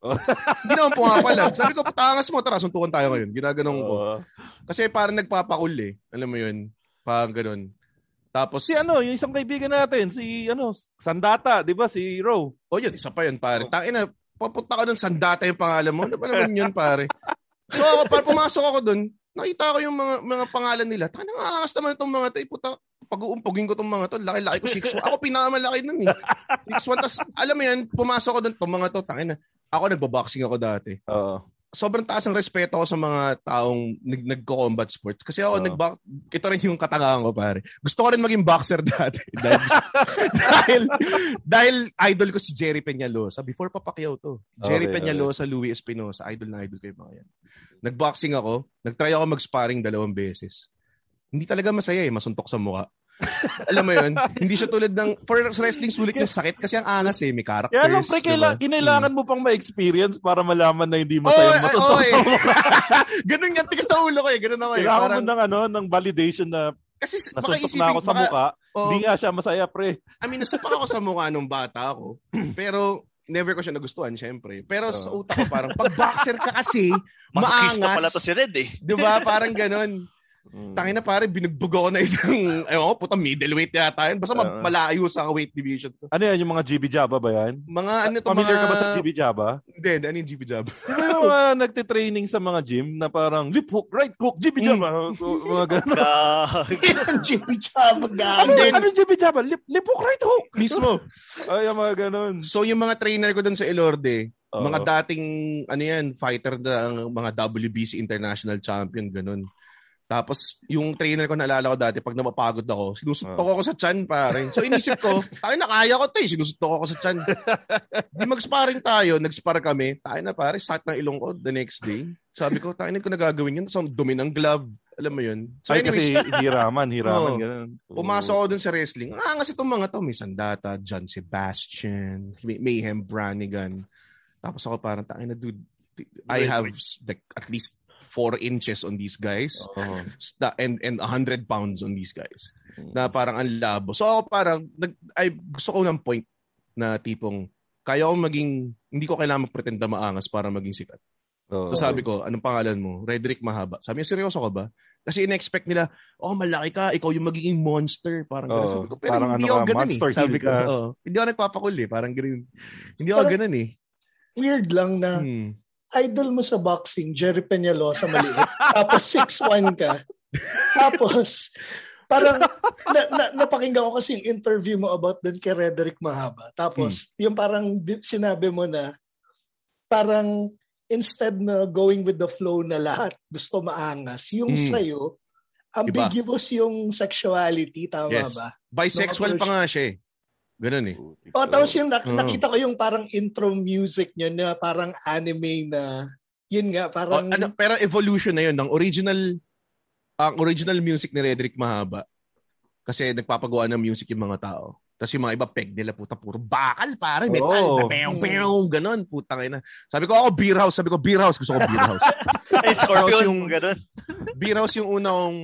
S8: Hindi naman pumapalag. Sabi ko, patangas mo, tara, suntukan tayo ngayon. Ginaganong ko. Kasi parang nagpapakul eh. Alam mo yun? Parang ganun. Tapos,
S7: Si ano, yung isang kaibigan natin, si ano, Sandata, di ba? Si Ro.
S8: oh yun, isa pa yun, pare. Tangin na, papunta ko ng Sandata yung pangalan mo. Ano ba naman yun, pare? [LAUGHS] So, para pumasok ako dun, nakita ko yung mga mga pangalan nila. Tangin na, angas naman itong mga to. Eh, puta, pag-uumpogin ko itong mga to. Laki-laki ko, 6'1". Ako pinakamalaki nun eh. 6'1". Tapos, alam mo yan, pumasok ko dun, itong mga to, tangin na. Ako, nagbaboxing ako dati.
S7: Oo.
S8: Sobrang taas ang respeto ko sa mga taong nag nagko-combat sports. Kasi ako,
S7: Oo.
S8: nagba- ito rin yung katangahan ko, pare. Gusto ko rin maging boxer dati. [LAUGHS] dahil, [LAUGHS] dahil, dahil idol ko si Jerry Peñalosa. Before pa Pacquiao to. Jerry
S7: Okay,
S8: Peñalosa, Louis Espinosa. Idol na idol ko yung mga yan. Nagboxing ako. Nagtry ako mag-sparring dalawang beses. Hindi talaga masaya eh. Masuntok sa mukha. Alam mo yun? Hindi siya tulad ng... For wrestling, sulit yung sakit kasi ang angas eh. May characters.
S7: Kaya lang, pre, kaila-
S8: diba?
S7: kinailangan mo pang ma-experience para malaman na hindi masaya
S8: Oo,
S7: matutok
S8: oo,
S7: sa [LAUGHS]
S8: eh.
S7: mukha.
S8: Ganun yan. Tigas na ulo ko eh. Ganun ako eh.
S7: Kailangan
S8: Parang,
S7: mo ng, ano, ng validation na
S8: kasi baka isipin,
S7: na ako sa
S8: baka-
S7: mukha.
S8: Oo.
S7: Hindi nga siya masaya, pre.
S8: I mean, nasapak ako sa mukha nung bata ako. [CLEARS THROAT] Pero never ko siya nagustuhan, syempre. Pero sa
S7: Oo.
S8: utak ko parang, pag boxer ka kasi, maangas.
S6: pala to si Red eh.
S8: Di ba? Parang ganun.
S7: Mm.
S8: Tangin na pare, binugbog ako na isang, [LAUGHS] ewan ko, puta middleweight yata yun. Basta
S7: Oo.
S8: malayo sa weight division ko.
S7: Ano yan, yung mga GB Jabba ba yan?
S8: Mga ano to,
S7: Familiar
S8: mga...
S7: ka ba sa GB Jabba?
S8: Hindi, ano yung GB Jab?
S7: Di ba yung mga nagtitraining sa mga gym na parang lip hook, right hook, GB Jabba? mga [LAUGHS] ganun.
S9: Yan, Jimmy Chab,
S7: Ano,
S9: gago.
S7: ano yung GB Jabba? Lip, lip hook, right hook.
S8: Mismo.
S7: Ay, yung mga ganun.
S8: So yung mga trainer ko dun sa Elorde,
S7: Oo.
S8: mga dating ano yan, fighter na ang mga WBC International Champion ganun. Tapos yung trainer ko naalala ko dati pag napapagod ako, sinusuntok ako sa chan pare. So inisip ko, [LAUGHS] tayo na kaya ko 'to, eh. sinusuntok ako sa chan. Di mag-sparring tayo, nag-spar kami. Tayo na pare, sakit ng ilong ko the next day. Sabi ko, tayo na ko nagagawin yun. Ang dumi ng glove. Alam mo yun? So
S7: Ay,
S8: anyways,
S7: kasi hiraman, hiraman,
S8: Oo.
S7: ganun.
S8: Pumasok ako dun sa wrestling. Ah, kasi itong mga to, may Sandata, John Sebastian, May- Mayhem Brannigan. Tapos ako parang, tangin na dude, I have like at least four inches on these guys sta- and and 100 pounds on these guys.
S7: Mm.
S8: Na parang ang labo. So ako parang, nag, ay, gusto ko ng point na tipong, kaya ko maging, hindi ko kailangan magpretend na maangas para maging sikat.
S7: Oo.
S8: So sabi ko, anong pangalan mo? Redrick Mahaba. Sabi niya, seryoso ka ba? Kasi in-expect nila, oh, malaki ka, ikaw yung magiging monster. Parang gano'n. Sabi ko, pero
S7: parang
S8: hindi
S7: ano
S8: ako
S7: ka,
S8: ganun eh. Sabi ko,
S7: ka.
S8: oo. hindi ako nagpapakul eh. Parang ganun. Hindi ako ganun eh.
S9: Weird lang na
S8: Hmm.
S9: Idol mo sa boxing, Jerry Peñalosa maliit. [LAUGHS] tapos 6'1 ka. Tapos, parang na, na, napakinggan ko kasi yung interview mo about dun kay Rederick Mahaba. Tapos, yung parang di- sinabi mo na parang instead na going with the flow na lahat gusto maangas, yung
S8: Hmm.
S9: sa'yo, ambiguous yung sexuality, tama
S8: Yes.
S9: ba?
S8: Bisexual pa nga siya eh. Ganun eh.
S9: O, tapos yung nak- nakita ko yung parang intro music niya na parang anime na, yun nga,
S8: Oh,
S9: parang...
S8: ano, pero evolution na yun ng original ang original music ni Redrick Mahaba. Kasi nagpapagawa ng music yung mga tao. Tapos yung mga iba peg nila puta puro bakal pare metal na pew pew ganun puta na. Sabi ko ako beer house, sabi ko beer house, gusto ko beer house. [LAUGHS]
S6: Ay, Scorpion,
S8: yung-
S6: ganun.
S8: beer house yung una kong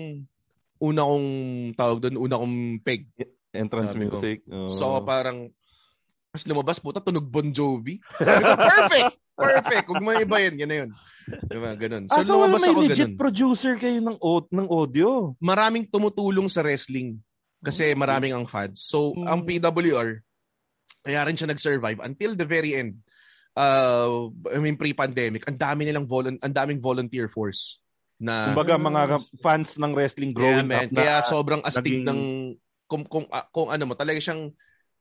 S8: una kong tawag doon, una kong peg.
S7: Entrance
S8: Sabi ko.
S7: music. Oo.
S8: So ako parang mas lumabas puta tunog Bon Jovi. Sabi ko perfect. Perfect. Huwag mo iba yan, yan na yun. Diba, ganun.
S7: Ah,
S8: So,
S7: so wala
S8: lumabas
S7: may
S8: ako
S7: legit
S8: ganun.
S7: producer kayo ng, ng audio.
S8: maraming tumutulong sa wrestling kasi maraming ang fans. So,
S9: Mm.
S8: ang PWR, kaya rin siya nag-survive until the very end. Uh, I mean, pre-pandemic, ang dami nilang volun- ang daming volunteer force na
S7: Kumbaga mga fans ng wrestling growing
S8: yeah, man.
S7: up na
S8: Kaya sobrang astig
S7: naging-
S8: ng kung, kung, ah, kung ano mo, talaga siyang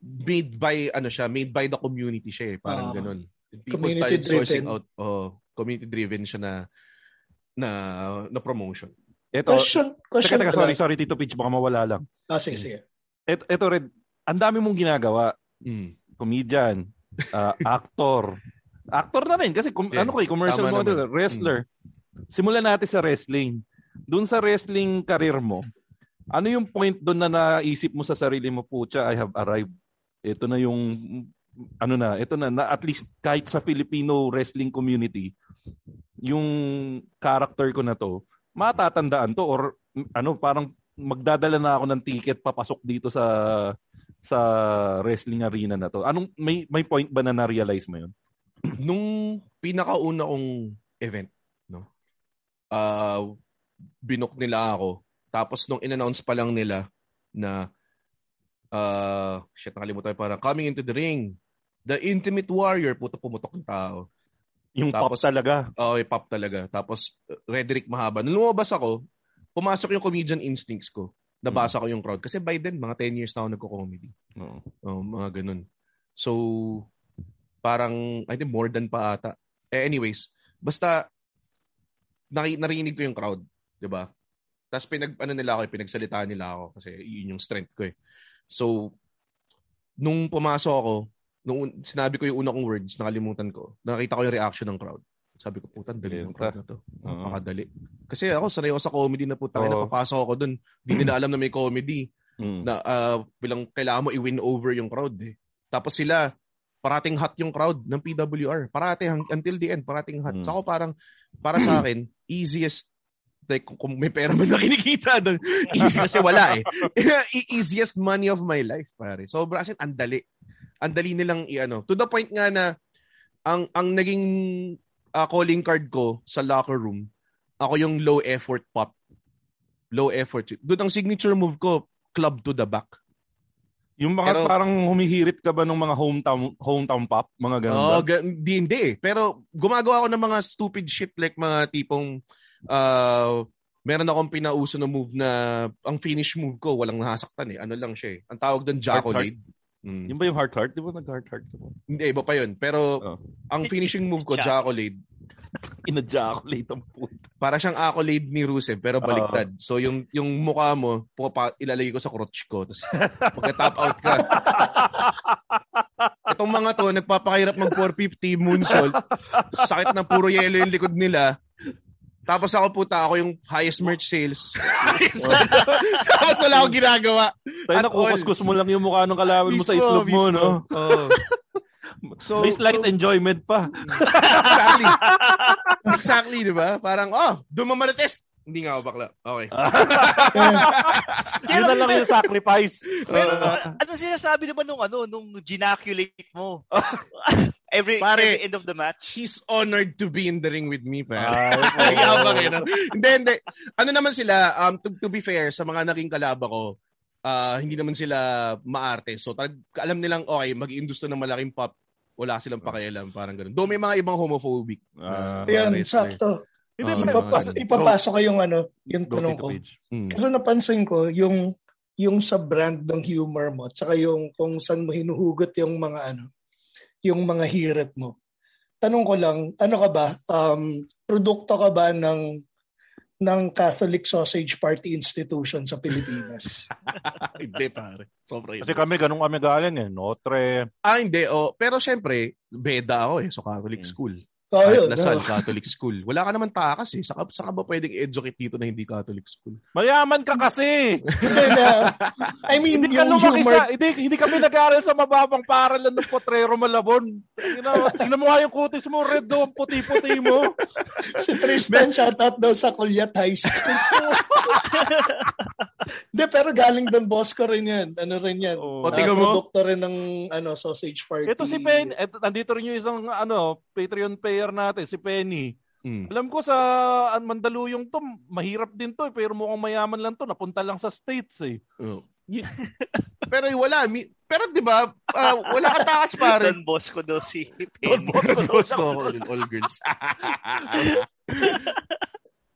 S8: made by ano siya, made by the community siya eh, parang
S9: Ah.
S8: ganun. People
S9: Community
S8: started sourcing
S9: driven.
S8: out, oh, community driven siya na na na promotion.
S7: Ito,
S9: Question, question
S7: teka, teka, sorry, sorry, Tito Pitch, baka mawala lang.
S9: Ah, sige, sige.
S7: Ito, ito Red, ang dami mong ginagawa.
S8: Mm.
S7: Comedian, [LAUGHS] ah, actor. Actor na rin kasi com-
S8: Yeah,
S7: ano ko eh, commercial
S8: tama
S7: model,
S8: naman. Mm.
S7: wrestler. Simulan natin sa wrestling. Doon sa wrestling career mo, Ano yung point doon na naisip mo sa sarili mo, pucha, I have arrived. Ito na yung, ano na, ito na, na at least kahit sa Filipino wrestling community, yung character ko na to, matatandaan to or ano, parang magdadala na ako ng ticket papasok dito sa sa wrestling arena na to. Anong may may point ba na na-realize mo yun? [CLEARS THROAT]
S8: Nung pinakauna kong event, no? Uh, binook nila ako. Tapos nung in-announce pa lang nila na uh, shit, nakalimutan ko parang coming into the ring, the Intimate Warrior, puto pumutok ng tao.
S7: Yung Tapos, pop talaga.
S8: Oo, oh, yung pop talaga. Tapos, Redrick Mahaba. Nung lumabas ako, pumasok yung comedian instincts ko. Nabasa ko yung crowd. Kasi by then, mga 10 years na ako nagko-comedy. Oo. Oh, mga ganun. So, parang, I think more than pa ata. Eh, anyways, basta, narinig ko yung crowd. ba diba? Tapos pinag, ano nila ako, pinagsalitaan nila ako. Kasi yun yung strength ko eh. So, nung pumasok ako, nung sinabi ko yung una kong words, nakalimutan ko. Nakita ko yung reaction ng crowd. Sabi ko, putan, dali ng crowd na to. Napakadali. Kasi ako, sanay ako sa comedy na puta. Oh. Napapasok ako dun. Hindi nila alam na may comedy. Mm. Na uh, bilang kailangan mo i-win over yung crowd. Eh. Tapos sila, parating hot yung crowd ng PWR. Parating until the end, parating hot. Mm. So ako parang, para sa [CLEARS THROAT] akin, easiest like kung may pera man na kinikita doon. kasi wala eh. [LAUGHS] easiest money of my life, pare. Sobra as in, andali ang dali nilang i-ano. To the point nga na ang ang naging uh, calling card ko sa locker room, ako yung low effort pop. Low effort. Doon ang signature move ko, club to the back.
S7: Yung mga Pero, parang humihirit ka ba ng mga hometown hometown pop, mga ganun
S8: oh, ba? Di, hindi eh. Pero gumagawa ako ng mga stupid shit like mga tipong uh, meron akong pinauso na move na ang finish move ko walang nasaktan eh. Ano lang siya eh. Ang tawag doon Jackolade.
S7: Mm. Yung ba yung heart heart? Di ba nag heart heart ka
S8: Hindi, iba pa yun. Pero oh. ang finishing move ko, [LAUGHS] Jackolade. [LAUGHS]
S7: Ina-Jackolade ang puto.
S8: Para siyang accolade ni Rusev, pero baliktad. Uh, so yung yung mukha mo, pumapa, ilalagay ko sa crotch ko. Tapos magka-top out ka. [LAUGHS] Itong mga to, nagpapakahirap mag 450 moonsault. Sakit na puro yelo yung likod nila. Tapos ako puta, ako yung highest merch sales. [LAUGHS] [LAUGHS] Tapos wala akong ginagawa.
S7: Tayo na kukuskus mo lang yung mukha ng kalaban mo sa itlog mo, no? Oh. [LAUGHS] So, May slight so, enjoyment pa.
S8: exactly. exactly, di ba? Parang, oh, dumamarites. Hindi nga ako bakla. Okay.
S7: Yun na lang yung sacrifice.
S6: Pero, uh, ano sinasabi naman nung ano, nung ginaculate mo? Every, Pare, every end of the match.
S8: He's honored to be in the ring with me, pare. Ah, [LAUGHS] Yabang yun. Hindi, hindi. Ano naman sila, um, to, to be fair, sa mga naging kalaba ko, uh, hindi naman sila maarte. So, tag, alam nilang, okay, mag-industo ng malaking pop, wala silang pakialam, parang ganun. Though may mga ibang homophobic.
S9: Uh, Yan, sakto. Hindi, uh, ipapas- ipapasok ko yung ano, yung tanong ko. Hmm. Kasi napansin ko, yung yung sa brand ng humor mo, at saka yung kung saan mo hinuhugot yung mga ano, yung mga hirit mo. Tanong ko lang, ano ka ba? Um, produkto ka ba ng ng Catholic Sausage Party Institution sa Pilipinas? [LAUGHS]
S8: hindi pare. Sobrang
S7: Kasi kami ganun kami galing eh. Notre.
S8: Ah, hindi. Oh. Pero syempre, beda ako eh. So Catholic hmm. school. Oh, Kahit Lasal, no. Catholic school. Wala ka naman takas eh. Saka, saka ba pwedeng educate dito na hindi Catholic school?
S7: Mayaman ka kasi!
S9: I mean,
S7: hindi, yung humor... Sa, hindi, hindi kami nag-aaral sa mababang paralan ng Potrero Malabon. [LAUGHS] Tingnan, tingnan mo nga yung kutis mo, red do, puti-puti mo.
S9: si Tristan, shoutout daw sa Kulyat High School. [LAUGHS] Hindi, pero galing doon, boss ko rin yan. Ano rin yan. Oh. Uh, produkto rin ng ano, sausage party.
S7: Ito si. Ito, nandito rin yung isang ano, Patreon payer natin, si Penny. Hmm. Alam ko sa Mandaluyong to, mahirap din to, eh, pero mukhang mayaman lang to, napunta lang sa States eh. Oh. [LAUGHS]
S8: pero wala, mi- pero 'di ba, uh, wala ka takas [LAUGHS] pare.
S6: Don Bosco daw si [LAUGHS]
S8: Don Bosco, Don Bosco, all girls.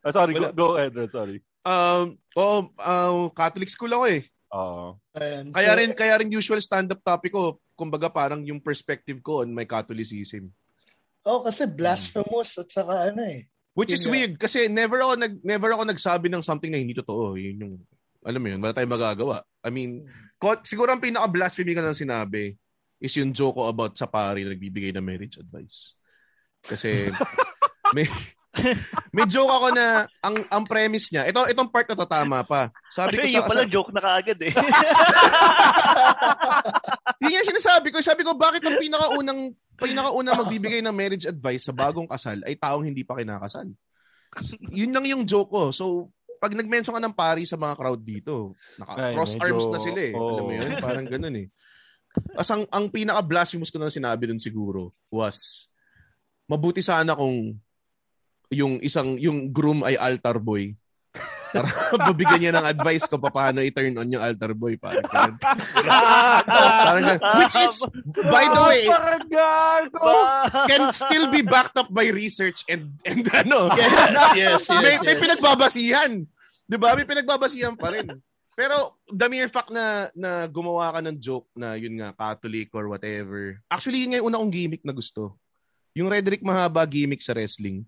S7: oh, sorry, go, go ahead, sorry.
S8: Um, oh, uh, Catholic school ako eh.
S7: Oo.
S8: Uh, kaya rin kaya rin usual stand-up topic ko, kumbaga parang yung perspective ko on my Catholicism.
S9: Oh, kasi blasphemous at saka ano eh.
S8: Which is weird kasi never ako nag never ako nagsabi ng something na hindi totoo. Yun yung alam mo yun, wala tayong magagawa. I mean, ko, siguro ang pinaka-blasphemy ka lang sinabi is yung joke ko about sa pari na nagbibigay ng marriage advice. Kasi [LAUGHS] may may joke ako na ang ang premise niya. Ito itong part na to tama pa. Sabi ko
S6: Actually,
S8: sa,
S6: yung pala
S8: sa
S6: joke na kaagad eh. [LAUGHS]
S8: Yun nga sinasabi ko. Sabi ko, bakit ang pinakaunang pinakaunang magbibigay ng marriage advice sa bagong kasal ay taong hindi pa kinakasal? Yun lang yung joke ko. So, pag nag-mention ka ng pari sa mga crowd dito, naka
S7: Ay,
S8: cross
S7: medyo-
S8: arms na sila eh. Alam mo yun? Parang ganun eh. As ang, ang pinaka-blasphemous ko na sinabi dun siguro was, mabuti sana kung yung isang, yung groom ay altar boy. Para [LAUGHS] babigyan niya ng advice ko pa paano i-turn on yung altar boy. Parang ganun. [LAUGHS] Parang ganun. Which is, by the way, can still be backed up by research and and ano. [LAUGHS]
S9: Yes, yes, yes,
S8: may, may pinagbabasihan. 'Di ba? May pinagbabasihan pa rin. Pero the mere fact na na gumawa ka ng joke na yun nga Catholic or whatever. Actually yun nga yung una kong gimmick na gusto. Yung Redrick Mahaba gimmick sa wrestling.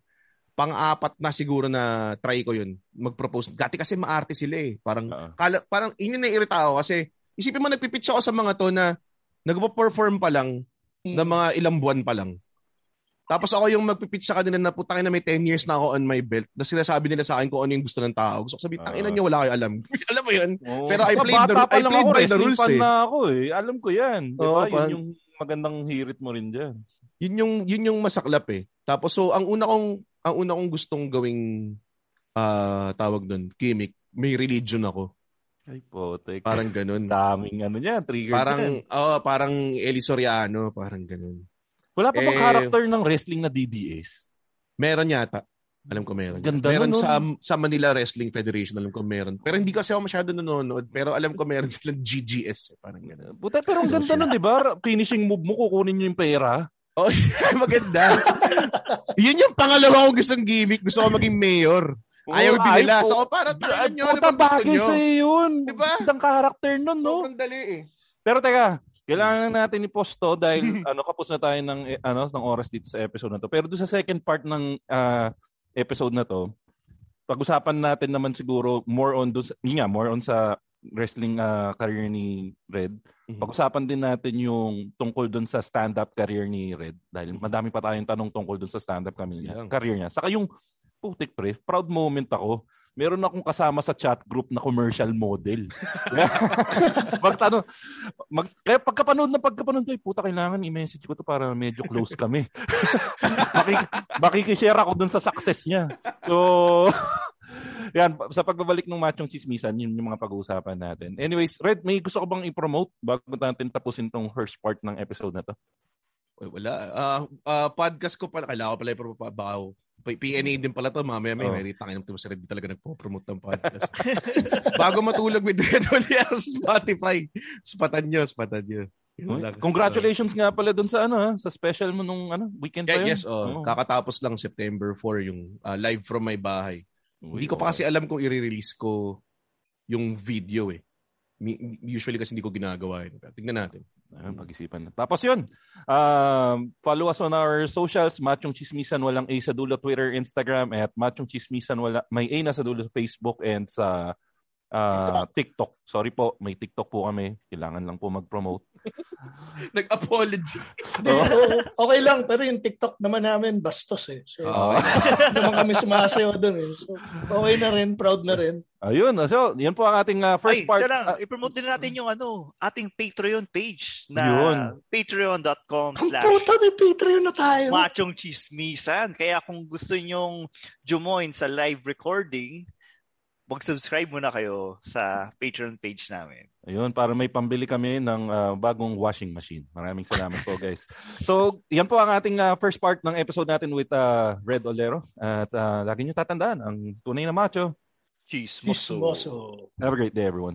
S8: Pang-apat na siguro na try ko yun. Mag-propose. Dati kasi maarte sila eh. Parang,
S7: Oo.
S8: kala, parang yun yung naiirita ako kasi isipin mo nagpipitch ako sa mga to na nagpo-perform pa lang na mga ilang buwan pa lang. Tapos ako yung magpipitch sa kanila na putangin na may 10 years na ako on my belt na sinasabi nila sa akin kung ano yung gusto ng tao. Gusto ko sabihin, tangina
S7: Ah.
S8: niyo, wala kayo alam. [LAUGHS] alam mo yun?
S7: Oo.
S8: Pero I played the, I played
S7: ako,
S8: by the rules eh.
S7: na ako eh. Alam ko yan. Di ba? Yun
S8: pan-
S7: yung magandang hirit mo rin dyan.
S8: Yun yung, yun yung masaklap eh. Tapos so, ang una kong, ang una kong gustong gawing ah tawag doon, gimmick, may religion ako.
S7: Ay, potek.
S8: Parang ganun.
S7: Daming ano niya, trigger
S8: parang,
S7: yan.
S8: oh, parang Eli Soriano, parang ganun.
S7: Wala pa bang
S8: eh,
S7: character ng wrestling na DDS?
S8: Meron yata. Alam ko meron.
S7: Ganda
S8: meron
S7: nun,
S8: sa
S7: no?
S8: sa Manila Wrestling Federation, alam ko meron. Pero hindi kasi ako masyado nanonood, pero alam ko meron silang GGS, eh, parang ganun.
S7: Puta, pero ang ganda nun, di ba? Finishing move mo, kukunin nyo yung pera.
S8: Oh, [LAUGHS] maganda. Yun yung pangalawa kong gustong gimmick. Gusto ko maging mayor. Ayaw din nila. So, parang tangan nyo, ano
S7: Puta,
S8: gusto
S7: bagay sa'yo yun.
S8: Diba?
S7: Gandang character nun, no?
S8: Sobrang dali eh.
S7: Pero teka, kailangan natin i-post to dahil [LAUGHS] ano kapos na tayo ng eh, ano ng oras dito sa episode na to. Pero doon sa second part ng ah, episode na to, pag-usapan natin naman siguro more on sa, yun nga, more on sa wrestling ah, career ni Red.
S8: Mhm.
S7: Pag-usapan din natin yung tungkol doon sa stand-up career ni Red dahil madami pa tayong tanong tungkol doon sa stand-up kami
S8: Yeah.
S7: career niya. Saka yung putik pre, proud moment ako. Meron akong kasama sa chat group na commercial model. [LAUGHS] Magtanong, mag, kaya pagkapanood na pagkapanood ko, "Ay, puta, kailangan i-message ko to para medyo close kami. [LAUGHS] Makik, makikishare ako dun sa success niya. So, [LAUGHS] yan, sa pagbabalik ng machong chismisan, yun yung mga pag-uusapan natin. Anyways, Red, may gusto ko bang i-promote bago natin tapusin tong first part ng episode na to?
S8: Wala. Ah, ah, podcast ko pala. Kailangan ko pala P- PNA din pala to. Mamaya may
S7: Oh.
S8: may tangin ng si Red talaga nagpo-promote ng podcast. [LAUGHS] [LAUGHS] Bago matulog with Red Olia sa Spotify. Spatan nyo, spatan nyo.
S7: Congratulations nga pala dun sa ano ha, sa special mo nung ano, weekend pa
S8: Yeah,
S7: yun.
S8: yes, oh.
S7: Oo.
S8: Kakatapos lang September 4 yung ah, live from my bahay.
S7: Uy,
S8: hindi ko pa kasi alam kung i-release ko yung video eh. Usually kasi hindi ko ginagawa yun. Tingnan natin.
S7: Ayun, pag-isipan na. Tapos yun, um, follow us on our socials, Machong Chismisan, walang A sa dulo, Twitter, Instagram, at Machong Chismisan, wala, may A na sa dulo Facebook and sa ah, TikTok. Sorry po, may TikTok po kami. Kailangan lang po mag-promote. [LAUGHS]
S8: Nag-apology.
S9: Oo, okay lang, pero yung TikTok naman namin bastos eh. So,
S7: Oo.
S9: hindi naman kami sumasayaw doon eh. So, okay na rin, proud na rin.
S7: Ayun, so yan po ang ating ah, first
S6: Ay,
S7: part.
S6: lang,
S7: Ah,
S6: i-promote din natin yung ano, ating Patreon page na
S7: Yun.
S6: patreon.com
S9: Ang
S6: slash
S9: puta, may Patreon na tayo.
S6: Machong Chismisan. Kaya kung gusto nyong jumoin sa live recording, mag-subscribe muna kayo sa Patreon page namin.
S7: Ayun, para may pambili kami ng ah, bagong washing machine. Maraming salamat po, guys. So, yan po ang ating ah, first part ng episode natin with ah, Red Olero. At ah, lagi nyo tatandaan, ang tunay na macho.
S6: Chismoso.
S9: Chismoso.
S7: Have a great day, everyone.